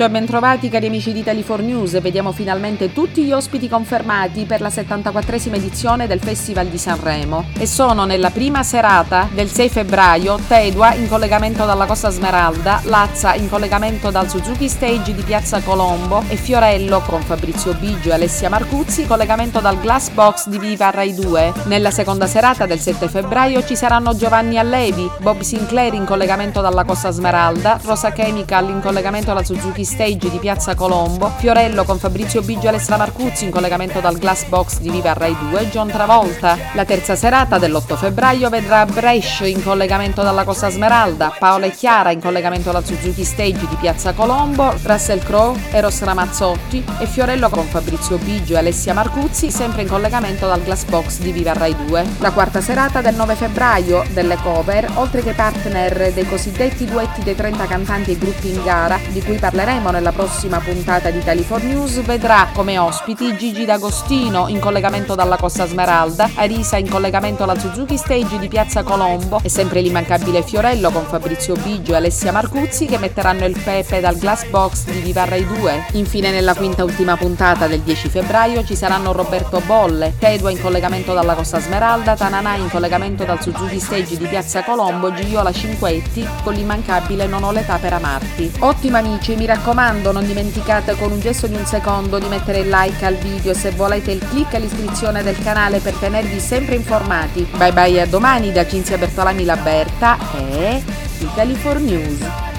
Ciao e bentrovati cari amici di Tele4 News, vediamo finalmente tutti gli ospiti confermati per la 74esima edizione del Festival di Sanremo e sono nella prima serata del 6 febbraio Tedua in collegamento dalla Costa Smeralda, Lazza in collegamento dal Suzuki Stage di Piazza Colombo e Fiorello con Fabrizio Biggio e Alessia Marcuzzi collegamento dal Glass Box di Viva Rai 2. Nella seconda serata del 7 febbraio ci saranno Giovanni Allevi, Bob Sinclair in collegamento dalla Costa Smeralda, Rosa Chemical in collegamento dalla Suzuki stage di Piazza Colombo, Fiorello con Fabrizio Biggio e Alessandra Marcuzzi in collegamento dal Glass Box di Viva Rai 2 John Travolta. La terza serata dell'8 febbraio vedrà Brescia in collegamento dalla Costa Smeralda, Paola e Chiara in collegamento dalla Suzuki Stage di Piazza Colombo, Russell Crowe, Eros Ramazzotti e Fiorello con Fabrizio Biggio e Alessia Marcuzzi sempre in collegamento dal Glass Box di Viva Rai 2. La quarta serata del 9 febbraio delle cover, oltre che partner dei cosiddetti duetti dei 30 cantanti e gruppi in gara, di cui parleremo avremo nella prossima puntata di Tele4 News vedrà come ospiti Gigi D'Agostino in collegamento dalla Costa Smeralda, Arisa in collegamento alla Suzuki Stage di Piazza Colombo e sempre l'immancabile Fiorello con Fabrizio Biggio e Alessia Marcuzzi che metteranno il pepe dal glass box di Viva Rai 2. Infine nella quinta ultima puntata del 10 febbraio ci saranno Roberto Bolle, Tedua in collegamento dalla Costa Smeralda, Tananà in collegamento dal Suzuki Stage di Piazza Colombo, Giola Cinquetti con l'immancabile Non ho l'età per amarti. Ottimi amici, mi raccomando raccomando non dimenticate con un gesto di un secondo di mettere il like al video e se volete il click all'iscrizione del canale per tenervi sempre informati. Bye bye a domani da Cinzia Bertolami Laberta e Italy for News.